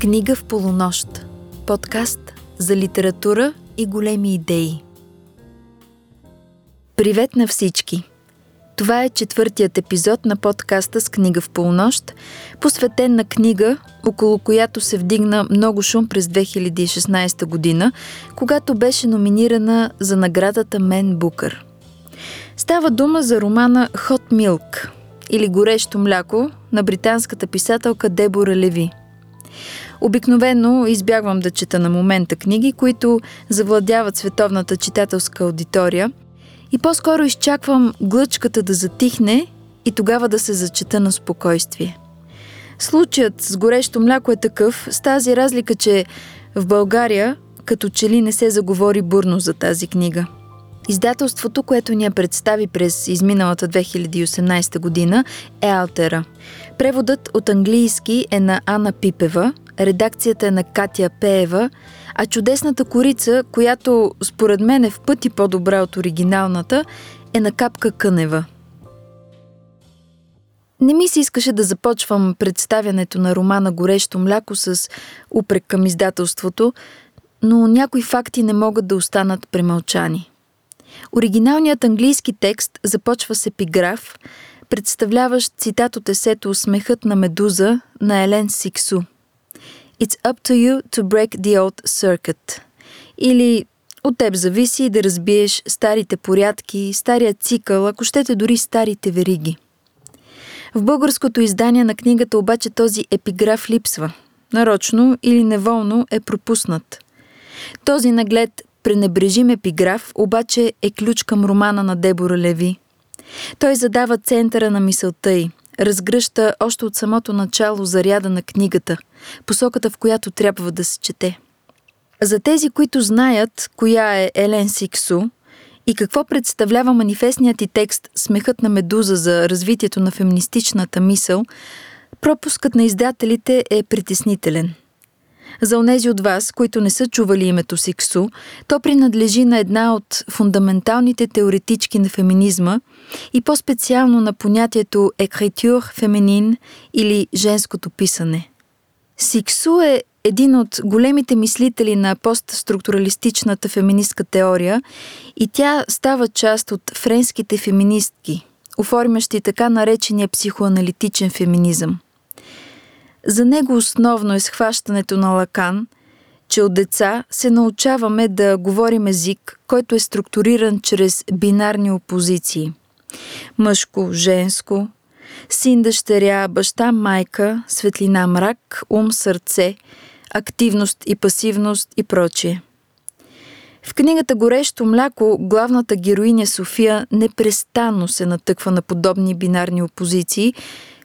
Книга в полунощ. Подкаст за литература и големи идеи. Привет на всички! Това е четвъртият епизод на подкаста с книга в полунощ, посветен на книга, около която се вдигна много шум през 2016 година, когато беше номинирана за наградата Мен Букър. Става дума за романа Hot Milk или Горещо мляко на британската писателка Дебора Леви – Обикновено избягвам да чета на момента книги, които завладяват световната читателска аудитория и по-скоро изчаквам глъчката да затихне и тогава да се зачета на спокойствие. Случаят с горещо мляко е такъв, с тази разлика, че в България като че ли не се заговори бурно за тази книга. Издателството, което ни я представи през изминалата 2018 година е Алтера. Преводът от английски е на Ана Пипева – редакцията е на Катя Пеева, а чудесната корица, която според мен е в пъти по-добра от оригиналната, е на Капка Кънева. Не ми се искаше да започвам представянето на романа Горещо мляко с упрек към издателството, но някои факти не могат да останат премълчани. Оригиналният английски текст започва с епиграф, представляващ цитат от есето «Смехът на Медуза» на Елен Сиксу – It's up to you to break the old circuit. Или от теб зависи да разбиеш старите порядки, стария цикъл, ако щете дори старите вериги. В българското издание на книгата обаче този епиграф липсва. Нарочно или неволно е пропуснат. Този наглед пренебрежим епиграф обаче е ключ към романа на Дебора Леви. Той задава центъра на мисълта й, разгръща още от самото начало заряда на книгата, посоката в която трябва да се чете. За тези, които знаят коя е Елен Сиксу и какво представлява манифестният и текст Смехът на Медуза за развитието на феминистичната мисъл, пропускът на издателите е притеснителен – за онези от вас, които не са чували името Сиксу, то принадлежи на една от фундаменталните теоретички на феминизма и по-специално на понятието екритюр феминин или женското писане. Сиксу е един от големите мислители на постструктуралистичната феминистка теория и тя става част от френските феминистки, оформящи така наречения психоаналитичен феминизъм. За него основно е схващането на Лакан, че от деца се научаваме да говорим език, който е структуриран чрез бинарни опозиции. Мъжко, женско, син, дъщеря, баща, майка, светлина, мрак, ум, сърце, активност и пасивност и прочие. В книгата Горещо мляко главната героиня София непрестанно се натъква на подобни бинарни опозиции,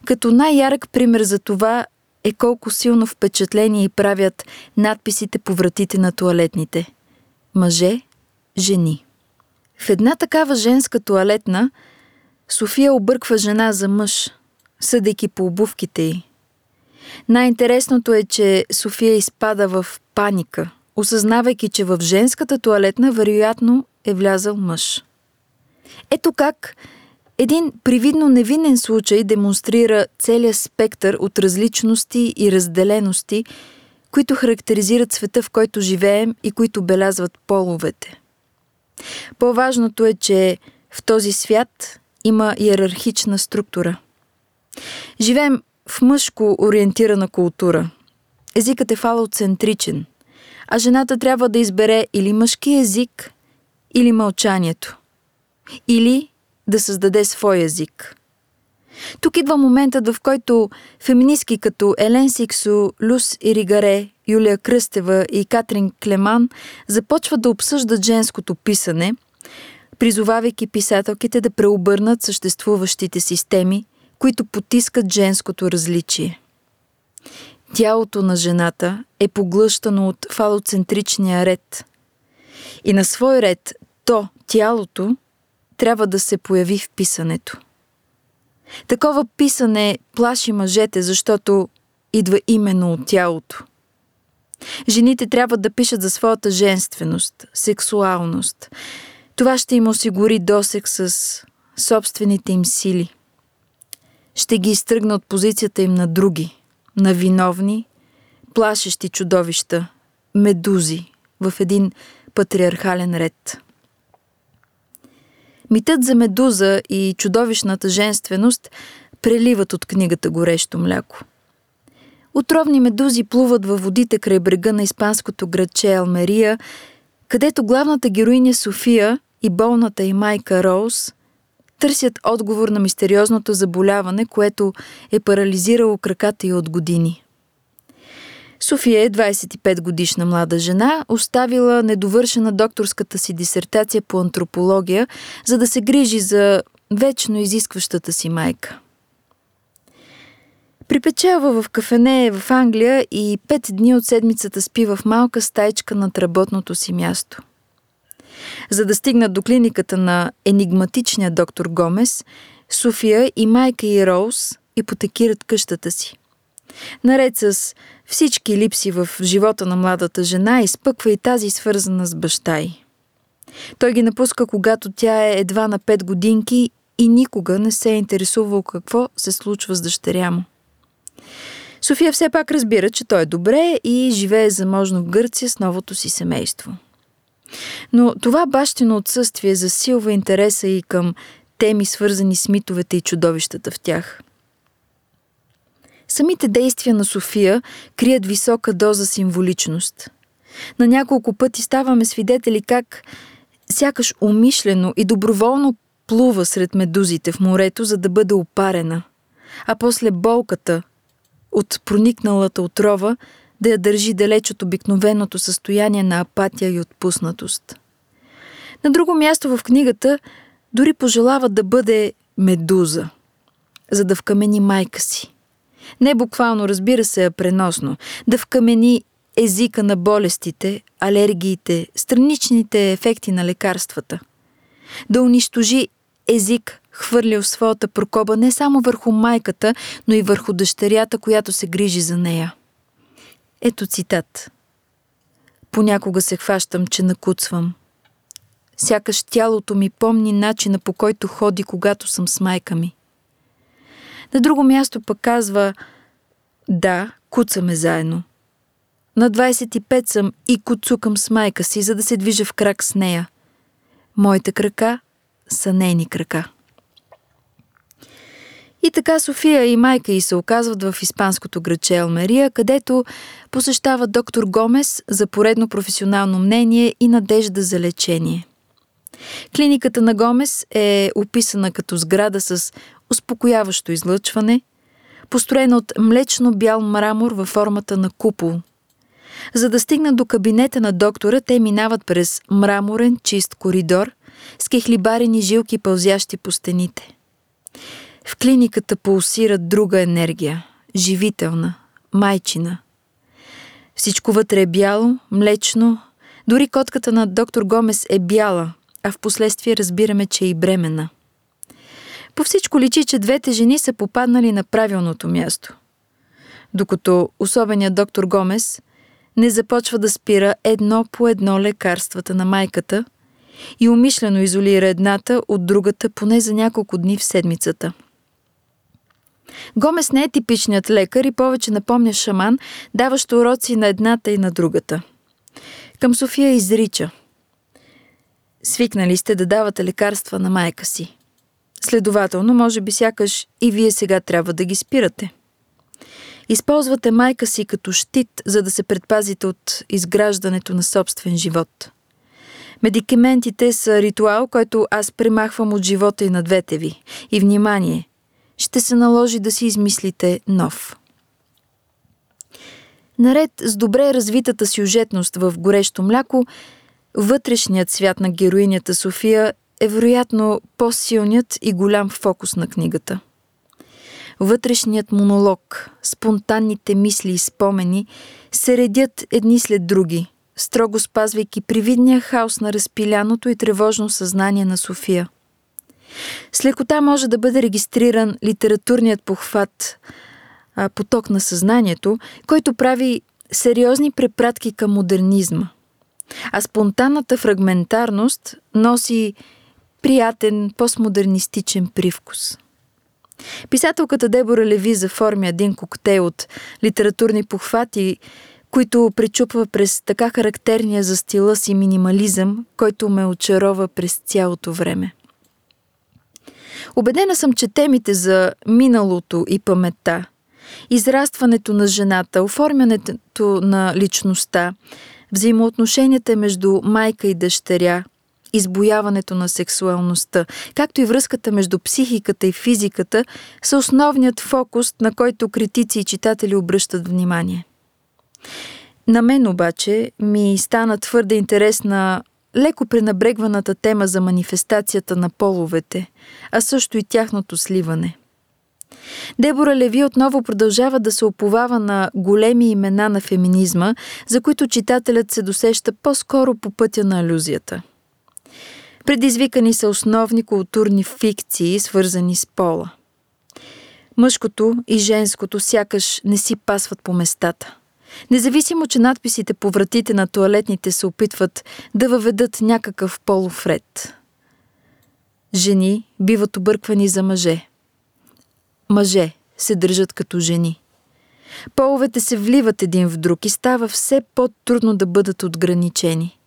като най-ярък пример за това е колко силно впечатление правят надписите по вратите на туалетните. Мъже, жени. В една такава женска туалетна София обърква жена за мъж, съдейки по обувките й. Най-интересното е, че София изпада в паника, осъзнавайки, че в женската туалетна вероятно е влязал мъж. Ето как един привидно невинен случай демонстрира целият спектър от различности и разделености, които характеризират света, в който живеем и които белязват половете. По-важното е, че в този свят има иерархична структура. Живеем в мъжко ориентирана култура. Езикът е фалоцентричен, а жената трябва да избере или мъжки език, или мълчанието. Или да създаде свой език. Тук идва моментът, в който феминистки като Елен Сиксо, Люс Иригаре, Юлия Кръстева и Катрин Клеман започват да обсъждат женското писане, призовавайки писателките да преобърнат съществуващите системи, които потискат женското различие. Тялото на жената е поглъщано от фалоцентричния ред. И на свой ред то, тялото, трябва да се появи в писането. Такова писане плаши мъжете, защото идва именно от тялото. Жените трябва да пишат за своята женственост, сексуалност. Това ще им осигури досек с собствените им сили. Ще ги изтръгна от позицията им на други, на виновни, плашещи чудовища, медузи в един патриархален ред. Митът за медуза и чудовищната женственост преливат от книгата Горещо мляко. Отровни медузи плуват във водите край брега на испанското градче Алмерия, където главната героиня София и болната и майка Роуз търсят отговор на мистериозното заболяване, което е парализирало краката й от години. София е 25 годишна млада жена, оставила недовършена докторската си дисертация по антропология, за да се грижи за вечно изискващата си майка. Припечелва в кафене в Англия и пет дни от седмицата спи в малка стайчка над работното си място. За да стигнат до клиниката на енигматичния доктор Гомес, София и майка и Роуз ипотекират къщата си. Наред с всички липси в живота на младата жена, изпъква и тази свързана с баща й. Той ги напуска, когато тя е едва на 5 годинки и никога не се е интересувал какво се случва с дъщеря му. София все пак разбира, че той е добре и живее заможно в Гърция с новото си семейство. Но това бащино отсъствие засилва интереса и към теми, свързани с митовете и чудовищата в тях. Самите действия на София крият висока доза символичност. На няколко пъти ставаме свидетели как сякаш умишлено и доброволно плува сред медузите в морето, за да бъде опарена, а после болката от проникналата отрова да я държи далеч от обикновеното състояние на апатия и отпуснатост. На друго място в книгата дори пожелава да бъде медуза, за да вкамени майка си. Не буквално, разбира се, а преносно. Да вкамени езика на болестите, алергиите, страничните ефекти на лекарствата. Да унищожи език, хвърлял своята прокоба не само върху майката, но и върху дъщерята, която се грижи за нея. Ето цитат. Понякога се хващам, че накуцвам. Сякаш тялото ми помни начина по който ходи, когато съм с майка ми. На друго място пък казва Да, куцаме заедно. На 25 съм и куцукам с майка си, за да се движа в крак с нея. Моите крака са нейни крака. И така София и майка й се оказват в испанското градче Алмерия, където посещава доктор Гомес за поредно професионално мнение и надежда за лечение. Клиниката на Гомес е описана като сграда с успокояващо излъчване, построена от млечно-бял мрамор във формата на купол. За да стигнат до кабинета на доктора, те минават през мраморен чист коридор с кехлибарени жилки, пълзящи по стените. В клиниката пулсира друга енергия, живителна, майчина. Всичко вътре е бяло, млечно, дори котката на доктор Гомес е бяла, а в последствие разбираме, че е и бремена. По всичко личи, че двете жени са попаднали на правилното място. Докато особеният доктор Гомес не започва да спира едно по едно лекарствата на майката и умишлено изолира едната от другата поне за няколко дни в седмицата – Гомес не е типичният лекар и повече напомня шаман, даващ уроци на едната и на другата. Към София изрича. Свикнали сте да давате лекарства на майка си. Следователно, може би сякаш и вие сега трябва да ги спирате. Използвате майка си като щит, за да се предпазите от изграждането на собствен живот. Медикаментите са ритуал, който аз премахвам от живота и на двете ви. И внимание, ще се наложи да си измислите нов. Наред с добре развитата сюжетност в горещо мляко, вътрешният свят на героинята София е вероятно по-силният и голям фокус на книгата. Вътрешният монолог, спонтанните мисли и спомени се редят едни след други, строго спазвайки привидния хаос на разпиляното и тревожно съзнание на София – с лекота може да бъде регистриран литературният похват, поток на съзнанието, който прави сериозни препратки към модернизма. А спонтанната фрагментарност носи приятен постмодернистичен привкус. Писателката Дебора Леви заформя един коктейл от литературни похвати, които причупва през така характерния за стила си минимализъм, който ме очарова през цялото време. Обедена съм, че темите за миналото и паметта, израстването на жената, оформянето на личността, взаимоотношенията между майка и дъщеря, избояването на сексуалността, както и връзката между психиката и физиката, са основният фокус, на който критици и читатели обръщат внимание. На мен обаче ми стана твърде интересна леко пренабрегваната тема за манифестацията на половете, а също и тяхното сливане. Дебора Леви отново продължава да се оповава на големи имена на феминизма, за които читателят се досеща по-скоро по пътя на алюзията. Предизвикани са основни културни фикции, свързани с пола. Мъжкото и женското сякаш не си пасват по местата – Независимо, че надписите по вратите на туалетните се опитват да въведат някакъв полов ред. Жени биват обърквани за мъже. Мъже се държат като жени. Половете се вливат един в друг и става все по-трудно да бъдат отграничени.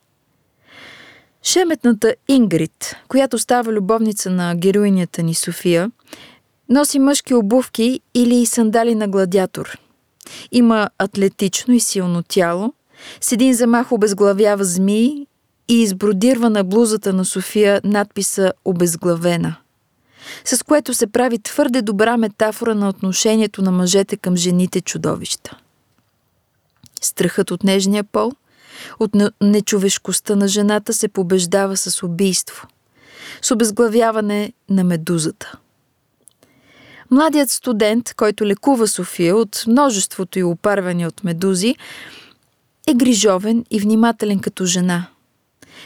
Шеметната Ингрид, която става любовница на героинята ни София, носи мъжки обувки или сандали на гладиатор – има атлетично и силно тяло, с един замах обезглавява змии и избродирва на блузата на София надписа «Обезглавена», с което се прави твърде добра метафора на отношението на мъжете към жените чудовища. Страхът от нежния пол, от нечовешкостта на жената се побеждава с убийство, с обезглавяване на медузата – Младият студент, който лекува София от множеството и опарвания от медузи, е грижовен и внимателен като жена.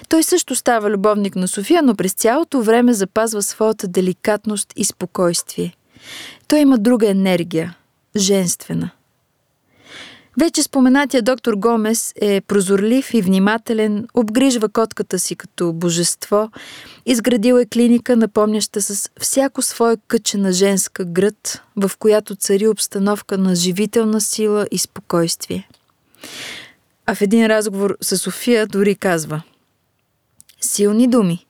Той също става любовник на София, но през цялото време запазва своята деликатност и спокойствие. Той има друга енергия, женствена. Вече споменатия доктор Гомес е прозорлив и внимателен, обгрижва котката си като божество, изградил е клиника, напомняща с всяко свое къче на женска гръд, в която цари обстановка на живителна сила и спокойствие. А в един разговор с София дори казва Силни думи.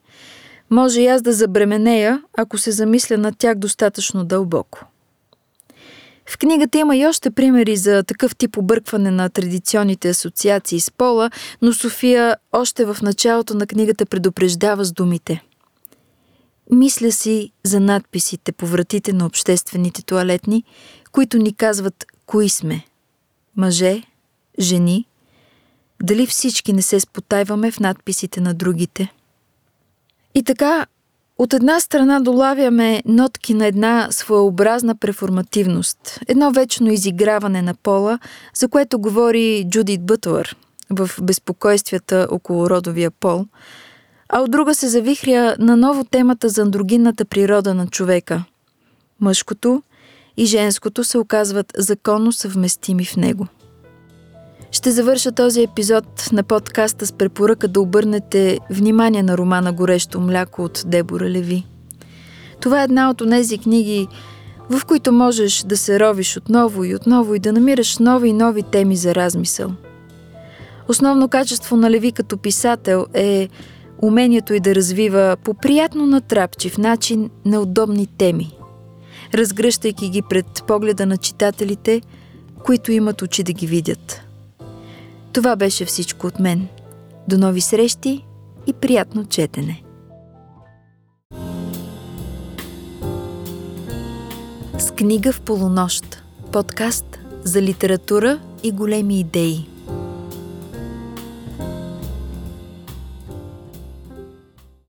Може и аз да забременея, ако се замисля над тях достатъчно дълбоко. В книгата има и още примери за такъв тип объркване на традиционните асоциации с пола, но София още в началото на книгата предупреждава с думите. Мисля си за надписите по вратите на обществените туалетни, които ни казват кои сме – мъже, жени, дали всички не се спотайваме в надписите на другите. И така от една страна долавяме нотки на една своеобразна преформативност, едно вечно изиграване на пола, за което говори Джудит Бътлър в Безпокойствията около родовия пол, а от друга се завихря на ново темата за андрогинната природа на човека. Мъжкото и женското се оказват законно съвместими в него – ще завърша този епизод на подкаста с препоръка да обърнете внимание на романа Горещо мляко от Дебора Леви. Това е една от тези книги, в които можеш да се ровиш отново и отново и да намираш нови и нови теми за размисъл. Основно качество на Леви като писател е умението и да развива по приятно натрапчив начин на удобни теми, разгръщайки ги пред погледа на читателите, които имат очи да ги видят – това беше всичко от мен. До нови срещи и приятно четене! С книга в полунощ. Подкаст за литература и големи идеи.